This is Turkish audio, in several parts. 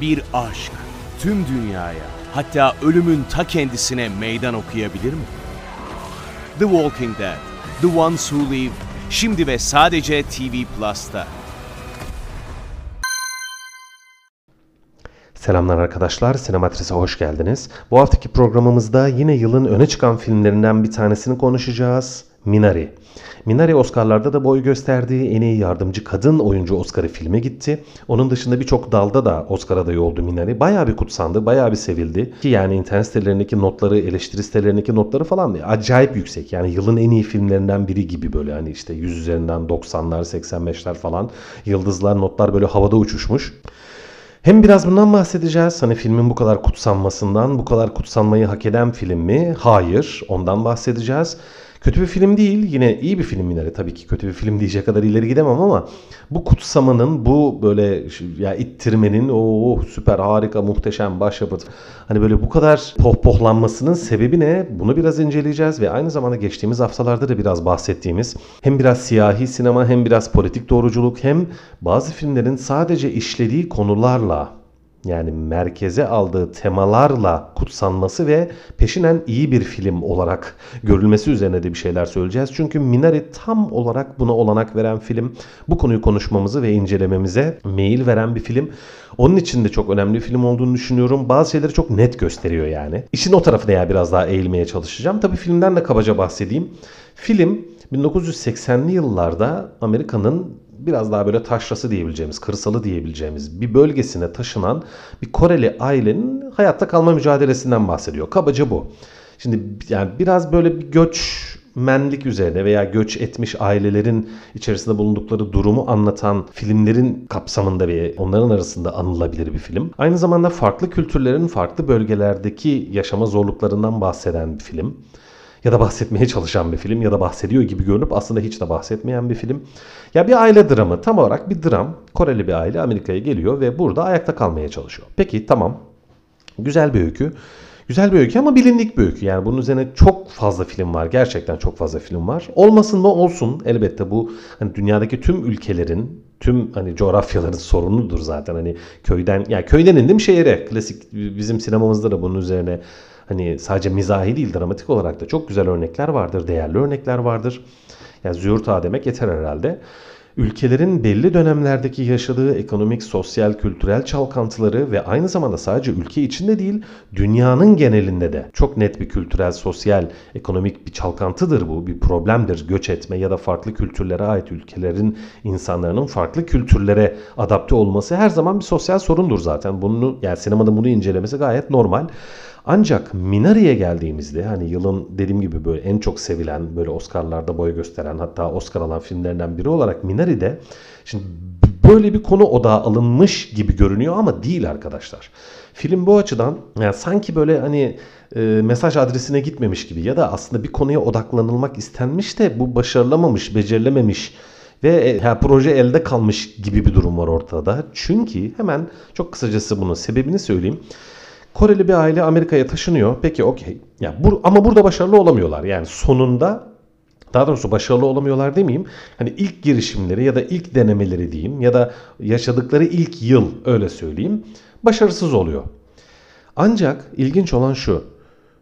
bir aşk tüm dünyaya hatta ölümün ta kendisine meydan okuyabilir mi? The Walking Dead, The Ones Who Live, şimdi ve sadece TV Plus'ta. Selamlar arkadaşlar, Sinematris'e hoş geldiniz. Bu haftaki programımızda yine yılın öne çıkan filmlerinden bir tanesini konuşacağız. Minari. Minari Oscar'larda da boy gösterdiği en iyi yardımcı kadın oyuncu Oscar'ı filme gitti. Onun dışında birçok dalda da Oscar adayı oldu Minari. Bayağı bir kutsandı, bayağı bir sevildi. Ki yani internet sitelerindeki notları, eleştiri sitelerindeki notları falan acayip yüksek. Yani yılın en iyi filmlerinden biri gibi böyle hani işte 100 üzerinden 90'lar, 85'ler falan. Yıldızlar, notlar böyle havada uçuşmuş. Hem biraz bundan bahsedeceğiz. Hani filmin bu kadar kutsanmasından, bu kadar kutsanmayı hak eden film mi? Hayır, ondan bahsedeceğiz. Kötü bir film değil. Yine iyi bir film yine. Tabii ki kötü bir film diyecek kadar ileri gidemem ama bu kutsamanın, bu böyle ya ittirmenin, o süper harika muhteşem başyapıt. Hani böyle bu kadar pohpohlanmasının sebebi ne? Bunu biraz inceleyeceğiz ve aynı zamanda geçtiğimiz haftalarda da biraz bahsettiğimiz hem biraz siyahi sinema hem biraz politik doğruculuk hem bazı filmlerin sadece işlediği konularla yani merkeze aldığı temalarla kutsanması ve peşinen iyi bir film olarak görülmesi üzerine de bir şeyler söyleyeceğiz. Çünkü Minari tam olarak buna olanak veren film. Bu konuyu konuşmamızı ve incelememize meyil veren bir film. Onun için de çok önemli bir film olduğunu düşünüyorum. Bazı şeyleri çok net gösteriyor yani. İşin o tarafına ya biraz daha eğilmeye çalışacağım. Tabii filmden de kabaca bahsedeyim. Film 1980'li yıllarda Amerika'nın biraz daha böyle taşrası diyebileceğimiz, kırsalı diyebileceğimiz bir bölgesine taşınan bir Koreli ailenin hayatta kalma mücadelesinden bahsediyor. Kabaca bu. Şimdi yani biraz böyle bir göç menlik üzerine veya göç etmiş ailelerin içerisinde bulundukları durumu anlatan filmlerin kapsamında ve onların arasında anılabilir bir film. Aynı zamanda farklı kültürlerin farklı bölgelerdeki yaşama zorluklarından bahseden bir film ya da bahsetmeye çalışan bir film ya da bahsediyor gibi görünüp aslında hiç de bahsetmeyen bir film. Ya bir aile dramı tam olarak bir dram. Koreli bir aile Amerika'ya geliyor ve burada ayakta kalmaya çalışıyor. Peki tamam. Güzel bir öykü. Güzel bir öykü ama bilindik bir öykü. Yani bunun üzerine çok fazla film var. Gerçekten çok fazla film var. Olmasın mı olsun. Elbette bu hani dünyadaki tüm ülkelerin, tüm hani coğrafyaların sorunudur zaten. Hani köyden, yani köyden indim şehire. Klasik bizim sinemamızda da bunun üzerine hani sadece mizahi değil dramatik olarak da çok güzel örnekler vardır, değerli örnekler vardır. Yani züğürt demek yeter herhalde ülkelerin belli dönemlerdeki yaşadığı ekonomik, sosyal, kültürel çalkantıları ve aynı zamanda sadece ülke içinde değil, dünyanın genelinde de çok net bir kültürel, sosyal, ekonomik bir çalkantıdır bu, bir problemdir. Göç etme ya da farklı kültürlere ait ülkelerin insanların farklı kültürlere adapte olması her zaman bir sosyal sorundur zaten. Bunu yani sinemada bunu incelemesi gayet normal. Ancak Minari'ye geldiğimizde hani yılın dediğim gibi böyle en çok sevilen böyle Oscar'larda boy gösteren hatta Oscar alan filmlerinden biri olarak Minari'de şimdi böyle bir konu odağa alınmış gibi görünüyor ama değil arkadaşlar. Film bu açıdan yani sanki böyle hani e, mesaj adresine gitmemiş gibi ya da aslında bir konuya odaklanılmak istenmiş de bu başarılamamış, becerilememiş ve e, ya, proje elde kalmış gibi bir durum var ortada. Çünkü hemen çok kısacası bunun sebebini söyleyeyim. Koreli bir aile Amerika'ya taşınıyor. Peki okey. Ya bu, ama burada başarılı olamıyorlar. Yani sonunda daha doğrusu başarılı olamıyorlar demeyeyim. Hani ilk girişimleri ya da ilk denemeleri diyeyim ya da yaşadıkları ilk yıl öyle söyleyeyim. Başarısız oluyor. Ancak ilginç olan şu.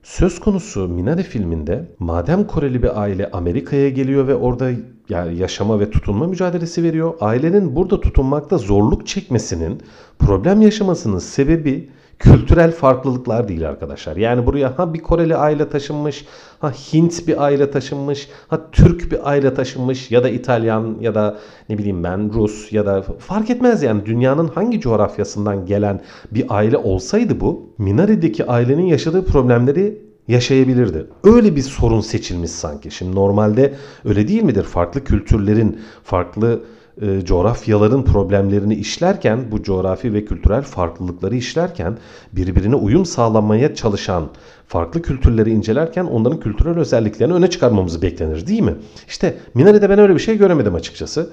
Söz konusu Minari filminde madem Koreli bir aile Amerika'ya geliyor ve orada yani yaşama ve tutunma mücadelesi veriyor. Ailenin burada tutunmakta zorluk çekmesinin, problem yaşamasının sebebi kültürel farklılıklar değil arkadaşlar. Yani buraya ha bir Koreli aile taşınmış, ha Hint bir aile taşınmış, ha Türk bir aile taşınmış ya da İtalyan ya da ne bileyim ben Rus ya da fark etmez yani dünyanın hangi coğrafyasından gelen bir aile olsaydı bu Minari'deki ailenin yaşadığı problemleri yaşayabilirdi. Öyle bir sorun seçilmiş sanki. Şimdi normalde öyle değil midir? Farklı kültürlerin, farklı e, coğrafyaların problemlerini işlerken, bu coğrafi ve kültürel farklılıkları işlerken birbirine uyum sağlamaya çalışan farklı kültürleri incelerken onların kültürel özelliklerini öne çıkarmamızı beklenir değil mi? İşte Minari'de ben öyle bir şey göremedim açıkçası.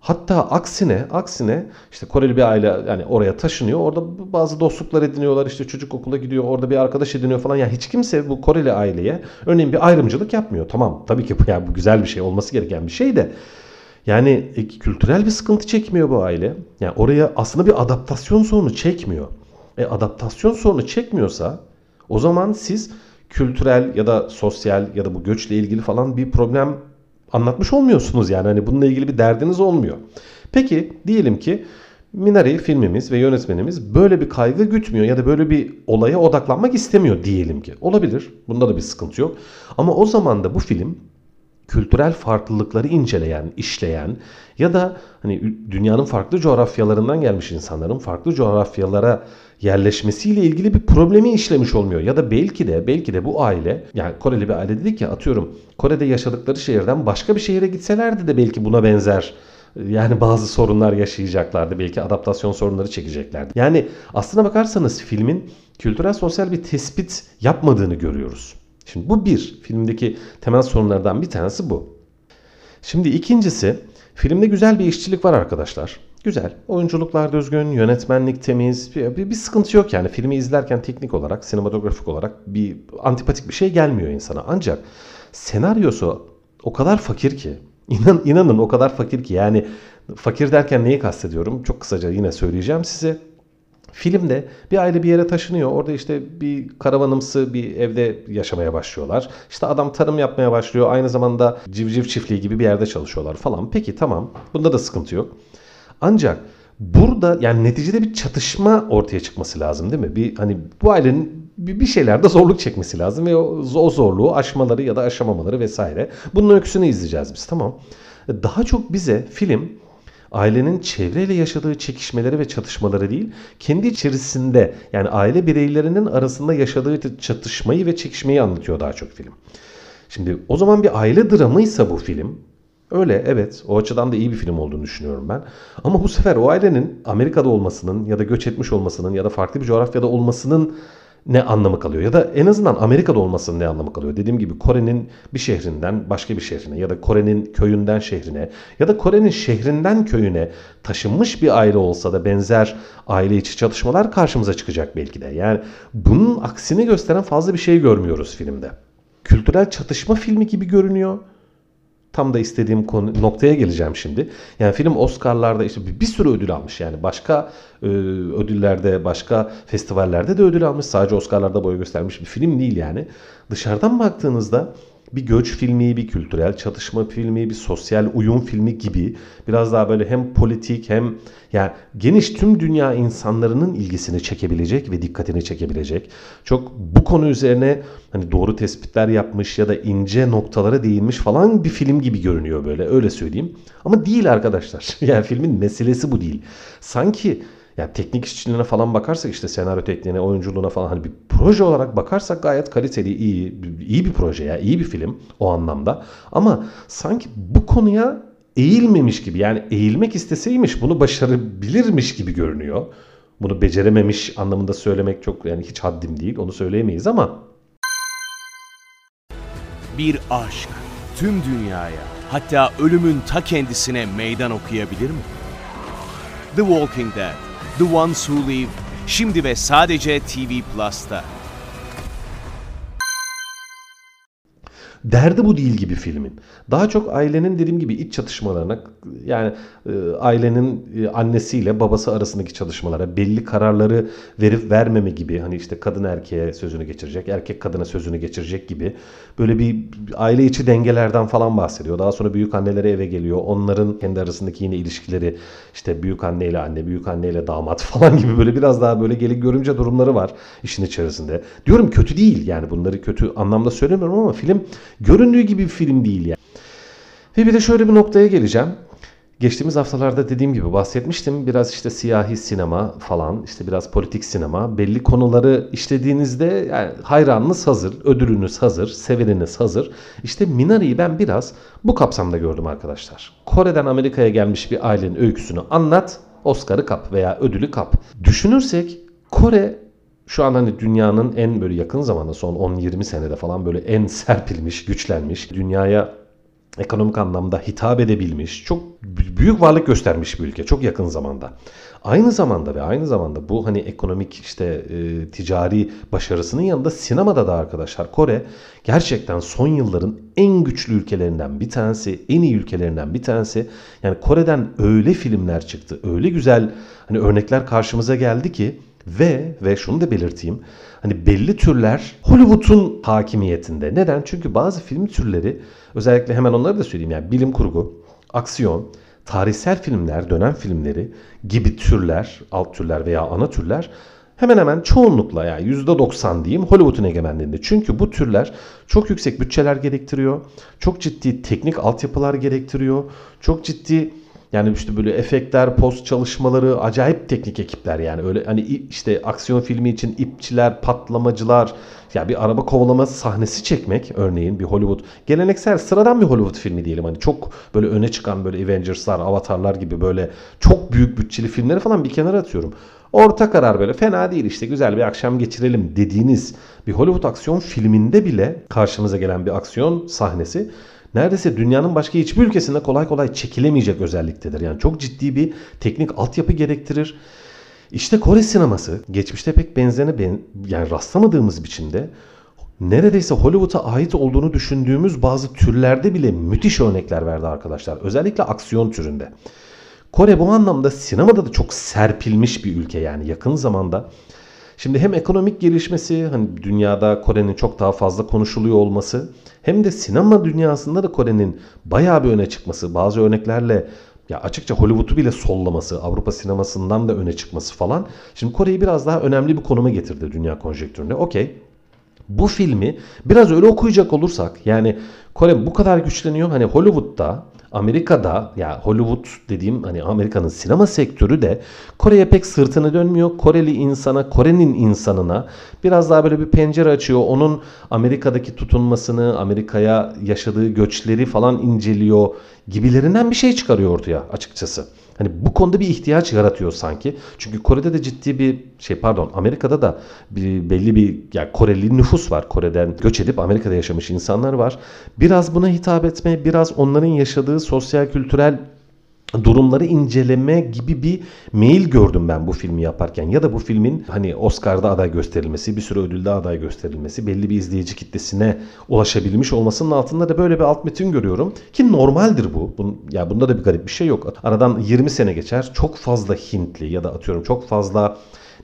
Hatta aksine aksine işte Koreli bir aile yani oraya taşınıyor. Orada bazı dostluklar ediniyorlar. işte çocuk okula gidiyor. Orada bir arkadaş ediniyor falan. Yani hiç kimse bu Koreli aileye örneğin bir ayrımcılık yapmıyor. Tamam tabii ki bu yani bu güzel bir şey olması gereken bir şey de Yani e, kültürel bir sıkıntı çekmiyor bu aile. Yani oraya aslında bir adaptasyon sorunu çekmiyor. E adaptasyon sorunu çekmiyorsa o zaman siz kültürel ya da sosyal ya da bu göçle ilgili falan bir problem anlatmış olmuyorsunuz yani. Hani bununla ilgili bir derdiniz olmuyor. Peki diyelim ki Minari filmimiz ve yönetmenimiz böyle bir kaygı gütmüyor ya da böyle bir olaya odaklanmak istemiyor diyelim ki. Olabilir. Bunda da bir sıkıntı yok. Ama o zaman da bu film kültürel farklılıkları inceleyen, işleyen ya da hani dünyanın farklı coğrafyalarından gelmiş insanların farklı coğrafyalara yerleşmesiyle ilgili bir problemi işlemiş olmuyor. Ya da belki de belki de bu aile yani Koreli bir aile dedik ya atıyorum Kore'de yaşadıkları şehirden başka bir şehire gitselerdi de belki buna benzer yani bazı sorunlar yaşayacaklardı. Belki adaptasyon sorunları çekeceklerdi. Yani aslına bakarsanız filmin kültürel sosyal bir tespit yapmadığını görüyoruz. Şimdi bu bir. Filmdeki temel sorunlardan bir tanesi bu. Şimdi ikincisi filmde güzel bir işçilik var arkadaşlar. Güzel. Oyunculuklar düzgün, yönetmenlik temiz. Bir, bir, bir sıkıntı yok yani. Filmi izlerken teknik olarak, sinematografik olarak bir antipatik bir şey gelmiyor insana. Ancak senaryosu o kadar fakir ki. İnan, inanın o kadar fakir ki. Yani fakir derken neyi kastediyorum? Çok kısaca yine söyleyeceğim size. Filmde bir aile bir yere taşınıyor. Orada işte bir karavanımsı bir evde yaşamaya başlıyorlar. İşte adam tarım yapmaya başlıyor. Aynı zamanda civciv çiftliği gibi bir yerde çalışıyorlar falan. Peki tamam. Bunda da sıkıntı yok. Ancak burada yani neticede bir çatışma ortaya çıkması lazım değil mi? Bir hani bu ailenin bir şeylerde zorluk çekmesi lazım ve o, zorluğu aşmaları ya da aşamamaları vesaire. Bunun öyküsünü izleyeceğiz biz tamam. Daha çok bize film ailenin çevreyle yaşadığı çekişmeleri ve çatışmaları değil, kendi içerisinde yani aile bireylerinin arasında yaşadığı çatışmayı ve çekişmeyi anlatıyor daha çok film. Şimdi o zaman bir aile dramıysa bu film Öyle evet o açıdan da iyi bir film olduğunu düşünüyorum ben. Ama bu sefer o ailenin Amerika'da olmasının ya da göç etmiş olmasının ya da farklı bir coğrafyada olmasının ne anlamı kalıyor? Ya da en azından Amerika'da olmasının ne anlamı kalıyor? Dediğim gibi Kore'nin bir şehrinden başka bir şehrine ya da Kore'nin köyünden şehrine ya da Kore'nin şehrinden köyüne taşınmış bir aile olsa da benzer aile içi çatışmalar karşımıza çıkacak belki de. Yani bunun aksini gösteren fazla bir şey görmüyoruz filmde. Kültürel çatışma filmi gibi görünüyor. Tam da istediğim konu, noktaya geleceğim şimdi. Yani film Oscar'larda işte bir sürü ödül almış. Yani başka e, ödüllerde, başka festivallerde de ödül almış. Sadece Oscar'larda boy göstermiş bir film değil yani. Dışarıdan baktığınızda bir göç filmi, bir kültürel çatışma filmi, bir sosyal uyum filmi gibi biraz daha böyle hem politik hem yani geniş tüm dünya insanlarının ilgisini çekebilecek ve dikkatini çekebilecek. Çok bu konu üzerine hani doğru tespitler yapmış ya da ince noktalara değinmiş falan bir film gibi görünüyor böyle öyle söyleyeyim. Ama değil arkadaşlar. Yani filmin meselesi bu değil. Sanki yani teknik işçiliğine falan bakarsak işte senaryo tekniğine, oyunculuğuna falan hani bir proje olarak bakarsak gayet kaliteli, iyi, iyi bir proje ya, iyi bir film o anlamda. Ama sanki bu konuya eğilmemiş gibi yani eğilmek isteseymiş bunu başarabilirmiş gibi görünüyor. Bunu becerememiş anlamında söylemek çok yani hiç haddim değil onu söyleyemeyiz ama. Bir aşk tüm dünyaya hatta ölümün ta kendisine meydan okuyabilir mi? The Walking Dead The Ones Who Live şimdi ve sadece TV Plus'ta. Derdi bu değil gibi filmin. Daha çok ailenin dediğim gibi iç çatışmalarına yani e, ailenin e, annesiyle babası arasındaki çalışmalara belli kararları verip vermeme gibi hani işte kadın erkeğe sözünü geçirecek, erkek kadına sözünü geçirecek gibi böyle bir aile içi dengelerden falan bahsediyor. Daha sonra büyük anneleri eve geliyor. Onların kendi arasındaki yine ilişkileri işte büyük anne ile anne, büyük anne ile damat falan gibi böyle biraz daha böyle gelin görümce durumları var işin içerisinde. Diyorum kötü değil yani bunları kötü anlamda söylemiyorum ama film göründüğü gibi bir film değil yani. Ve bir de şöyle bir noktaya geleceğim. Geçtiğimiz haftalarda dediğim gibi bahsetmiştim. Biraz işte siyahi sinema falan, işte biraz politik sinema. Belli konuları işlediğinizde yani hayranınız hazır, ödülünüz hazır, seveniniz hazır. İşte Minari'yi ben biraz bu kapsamda gördüm arkadaşlar. Kore'den Amerika'ya gelmiş bir ailenin öyküsünü anlat, Oscar'ı kap veya ödülü kap. Düşünürsek Kore şu an hani dünyanın en böyle yakın zamanda son 10-20 senede falan böyle en serpilmiş, güçlenmiş, dünyaya ekonomik anlamda hitap edebilmiş, çok büyük varlık göstermiş bir ülke çok yakın zamanda. Aynı zamanda ve aynı zamanda bu hani ekonomik işte e, ticari başarısının yanında sinemada da arkadaşlar Kore gerçekten son yılların en güçlü ülkelerinden bir tanesi, en iyi ülkelerinden bir tanesi. Yani Kore'den öyle filmler çıktı, öyle güzel hani örnekler karşımıza geldi ki ve ve şunu da belirteyim. Hani belli türler Hollywood'un hakimiyetinde. Neden? Çünkü bazı film türleri özellikle hemen onları da söyleyeyim yani bilim kurgu, aksiyon, tarihsel filmler, dönem filmleri gibi türler, alt türler veya ana türler hemen hemen çoğunlukla yani %90 diyeyim Hollywood'un egemenliğinde. Çünkü bu türler çok yüksek bütçeler gerektiriyor. Çok ciddi teknik altyapılar gerektiriyor. Çok ciddi yani işte böyle efektler, post çalışmaları acayip teknik ekipler yani. Öyle hani işte aksiyon filmi için ipçiler, patlamacılar. Ya bir araba kovalama sahnesi çekmek örneğin bir Hollywood. Geleneksel sıradan bir Hollywood filmi diyelim. Hani çok böyle öne çıkan böyle Avengers'lar, Avatar'lar gibi böyle çok büyük bütçeli filmleri falan bir kenara atıyorum. Orta karar böyle fena değil işte güzel bir akşam geçirelim dediğiniz bir Hollywood aksiyon filminde bile karşımıza gelen bir aksiyon sahnesi neredeyse dünyanın başka hiçbir ülkesinde kolay kolay çekilemeyecek özelliktedir. Yani çok ciddi bir teknik altyapı gerektirir. İşte Kore sineması geçmişte pek benzerine ben, yani rastlamadığımız biçimde neredeyse Hollywood'a ait olduğunu düşündüğümüz bazı türlerde bile müthiş örnekler verdi arkadaşlar. Özellikle aksiyon türünde. Kore bu anlamda sinemada da çok serpilmiş bir ülke yani yakın zamanda. Şimdi hem ekonomik gelişmesi hani dünyada Kore'nin çok daha fazla konuşuluyor olması hem de sinema dünyasında da Kore'nin bayağı bir öne çıkması bazı örneklerle ya açıkça Hollywood'u bile sollaması, Avrupa sinemasından da öne çıkması falan. Şimdi Kore'yi biraz daha önemli bir konuma getirdi dünya konjektüründe. Okey. Bu filmi biraz öyle okuyacak olursak yani Kore bu kadar güçleniyor. Hani Hollywood'da Amerika'da ya Hollywood dediğim hani Amerika'nın sinema sektörü de Kore'ye pek sırtını dönmüyor. Koreli insana, Kore'nin insanına biraz daha böyle bir pencere açıyor. Onun Amerika'daki tutunmasını, Amerika'ya yaşadığı göçleri falan inceliyor gibilerinden bir şey çıkarıyor ortaya açıkçası. Hani bu konuda bir ihtiyaç yaratıyor sanki. Çünkü Kore'de de ciddi bir şey pardon Amerika'da da bir belli bir yani Koreli nüfus var. Kore'den göç edip Amerika'da yaşamış insanlar var. Biraz buna hitap etme, biraz onların yaşadığı sosyal kültürel durumları inceleme gibi bir mail gördüm ben bu filmi yaparken. Ya da bu filmin hani Oscar'da aday gösterilmesi, bir sürü ödülde aday gösterilmesi, belli bir izleyici kitlesine ulaşabilmiş olmasının altında da böyle bir alt metin görüyorum. Ki normaldir bu. Bun, ya bunda da bir garip bir şey yok. Aradan 20 sene geçer. Çok fazla Hintli ya da atıyorum çok fazla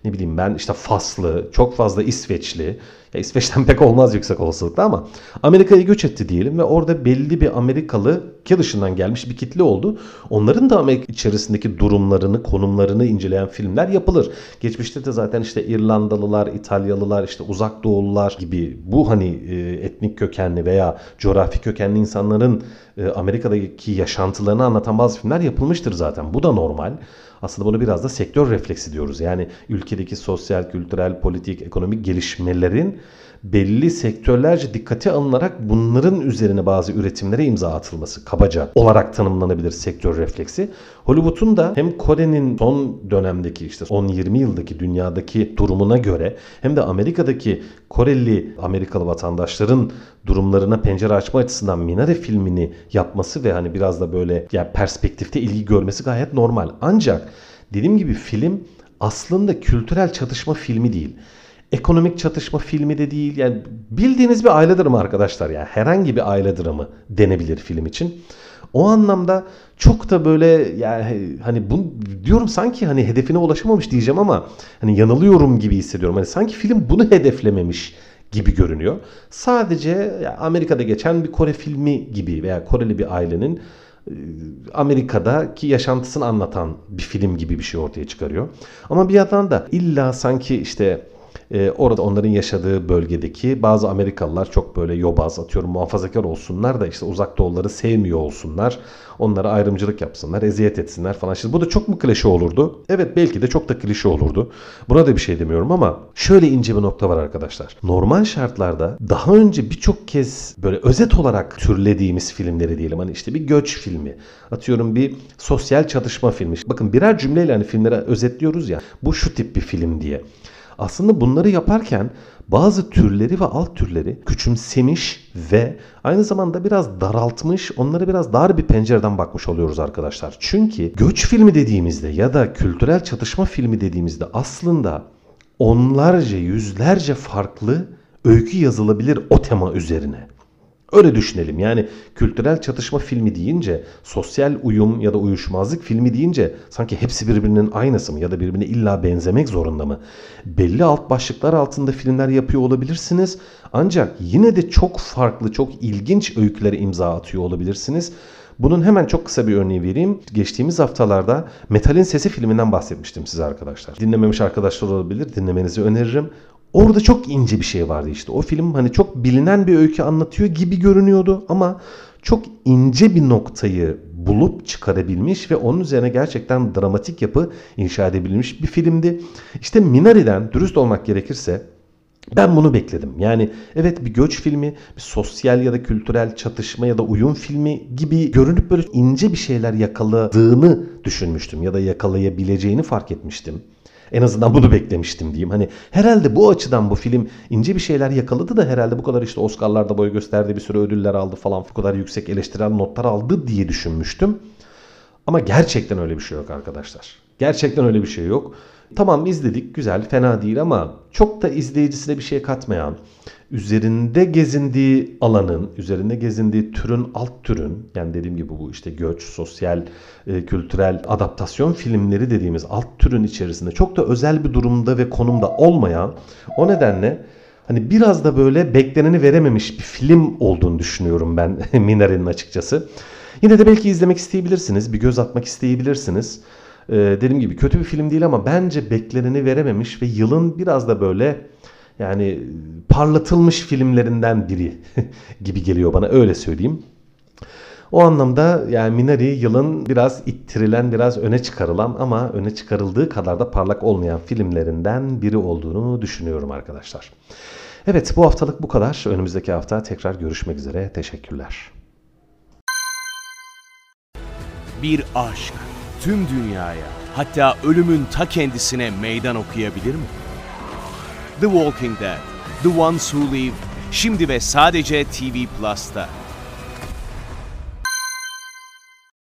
ne bileyim ben işte Faslı, çok fazla İsveçli. Ya İsveç'ten pek olmaz yüksek olasılıkla ama Amerika'ya göç etti diyelim ve orada belli bir Amerikalı ki dışından gelmiş bir kitle oldu. Onların da Amerika içerisindeki durumlarını, konumlarını inceleyen filmler yapılır. Geçmişte de zaten işte İrlandalılar, İtalyalılar, işte Uzak Doğulular gibi bu hani e, etnik kökenli veya coğrafi kökenli insanların e, Amerika'daki yaşantılarını anlatan bazı filmler yapılmıştır zaten. Bu da normal. Aslında bunu biraz da sektör refleksi diyoruz. Yani ülkedeki sosyal, kültürel, politik, ekonomik gelişmelerin belli sektörlerce dikkate alınarak bunların üzerine bazı üretimlere imza atılması kabaca olarak tanımlanabilir sektör refleksi. Hollywood'un da hem Kore'nin son dönemdeki işte 10-20 yıldaki dünyadaki durumuna göre hem de Amerika'daki Koreli Amerikalı vatandaşların durumlarına pencere açma açısından Minare filmini yapması ve hani biraz da böyle yani perspektifte ilgi görmesi gayet normal. Ancak dediğim gibi film aslında kültürel çatışma filmi değil ekonomik çatışma filmi de değil. Yani bildiğiniz bir aile dramı arkadaşlar ya. Herhangi bir aile dramı denebilir film için. O anlamda çok da böyle yani hani bu diyorum sanki hani hedefine ulaşamamış diyeceğim ama hani yanılıyorum gibi hissediyorum. Hani sanki film bunu hedeflememiş gibi görünüyor. Sadece yani Amerika'da geçen bir Kore filmi gibi veya Koreli bir ailenin e, Amerika'daki yaşantısını anlatan bir film gibi bir şey ortaya çıkarıyor. Ama bir yandan da illa sanki işte e, orada onların yaşadığı bölgedeki bazı Amerikalılar çok böyle yobaz atıyorum muhafazakar olsunlar da işte uzak doğuları sevmiyor olsunlar. Onlara ayrımcılık yapsınlar, eziyet etsinler falan. Şimdi bu da çok mu klişe olurdu? Evet belki de çok da klişe olurdu. Buna da bir şey demiyorum ama şöyle ince bir nokta var arkadaşlar. Normal şartlarda daha önce birçok kez böyle özet olarak türlediğimiz filmleri diyelim. Hani işte bir göç filmi, atıyorum bir sosyal çatışma filmi. Bakın birer cümleyle hani filmlere özetliyoruz ya. Bu şu tip bir film diye. Aslında bunları yaparken bazı türleri ve alt türleri küçümsemiş ve aynı zamanda biraz daraltmış, onlara biraz dar bir pencereden bakmış oluyoruz arkadaşlar. Çünkü göç filmi dediğimizde ya da kültürel çatışma filmi dediğimizde aslında onlarca, yüzlerce farklı öykü yazılabilir o tema üzerine. Öyle düşünelim. Yani kültürel çatışma filmi deyince, sosyal uyum ya da uyuşmazlık filmi deyince sanki hepsi birbirinin aynısı mı ya da birbirine illa benzemek zorunda mı? Belli alt başlıklar altında filmler yapıyor olabilirsiniz. Ancak yine de çok farklı, çok ilginç öykülere imza atıyor olabilirsiniz. Bunun hemen çok kısa bir örneği vereyim. Geçtiğimiz haftalarda Metal'in Sesi filminden bahsetmiştim size arkadaşlar. Dinlememiş arkadaşlar olabilir. Dinlemenizi öneririm. Orada çok ince bir şey vardı işte. O film hani çok bilinen bir öykü anlatıyor gibi görünüyordu ama çok ince bir noktayı bulup çıkarabilmiş ve onun üzerine gerçekten dramatik yapı inşa edebilmiş bir filmdi. İşte Minari'den dürüst olmak gerekirse ben bunu bekledim. Yani evet bir göç filmi, bir sosyal ya da kültürel çatışma ya da uyum filmi gibi görünüp böyle ince bir şeyler yakaladığını düşünmüştüm ya da yakalayabileceğini fark etmiştim. En azından bunu beklemiştim diyeyim. Hani herhalde bu açıdan bu film ince bir şeyler yakaladı da herhalde bu kadar işte Oscar'larda boy gösterdi, bir sürü ödüller aldı falan, bu kadar yüksek eleştirel notlar aldı diye düşünmüştüm. Ama gerçekten öyle bir şey yok arkadaşlar. Gerçekten öyle bir şey yok. Tamam izledik güzel fena değil ama çok da izleyicisine bir şey katmayan, üzerinde gezindiği alanın, üzerinde gezindiği türün alt türün yani dediğim gibi bu işte göç, sosyal, e, kültürel adaptasyon filmleri dediğimiz alt türün içerisinde çok da özel bir durumda ve konumda olmayan o nedenle hani biraz da böyle bekleneni verememiş bir film olduğunu düşünüyorum ben Minare'nin açıkçası. Yine de belki izlemek isteyebilirsiniz, bir göz atmak isteyebilirsiniz. Ee, dediğim gibi kötü bir film değil ama bence bekleneni verememiş ve yılın biraz da böyle yani parlatılmış filmlerinden biri gibi geliyor bana öyle söyleyeyim. O anlamda yani Minari yılın biraz ittirilen, biraz öne çıkarılan ama öne çıkarıldığı kadar da parlak olmayan filmlerinden biri olduğunu düşünüyorum arkadaşlar. Evet bu haftalık bu kadar. Önümüzdeki hafta tekrar görüşmek üzere. Teşekkürler. Bir aşk tüm dünyaya hatta ölümün ta kendisine meydan okuyabilir mi? The Walking Dead, The Ones Who Live, şimdi ve sadece TV Plus'ta.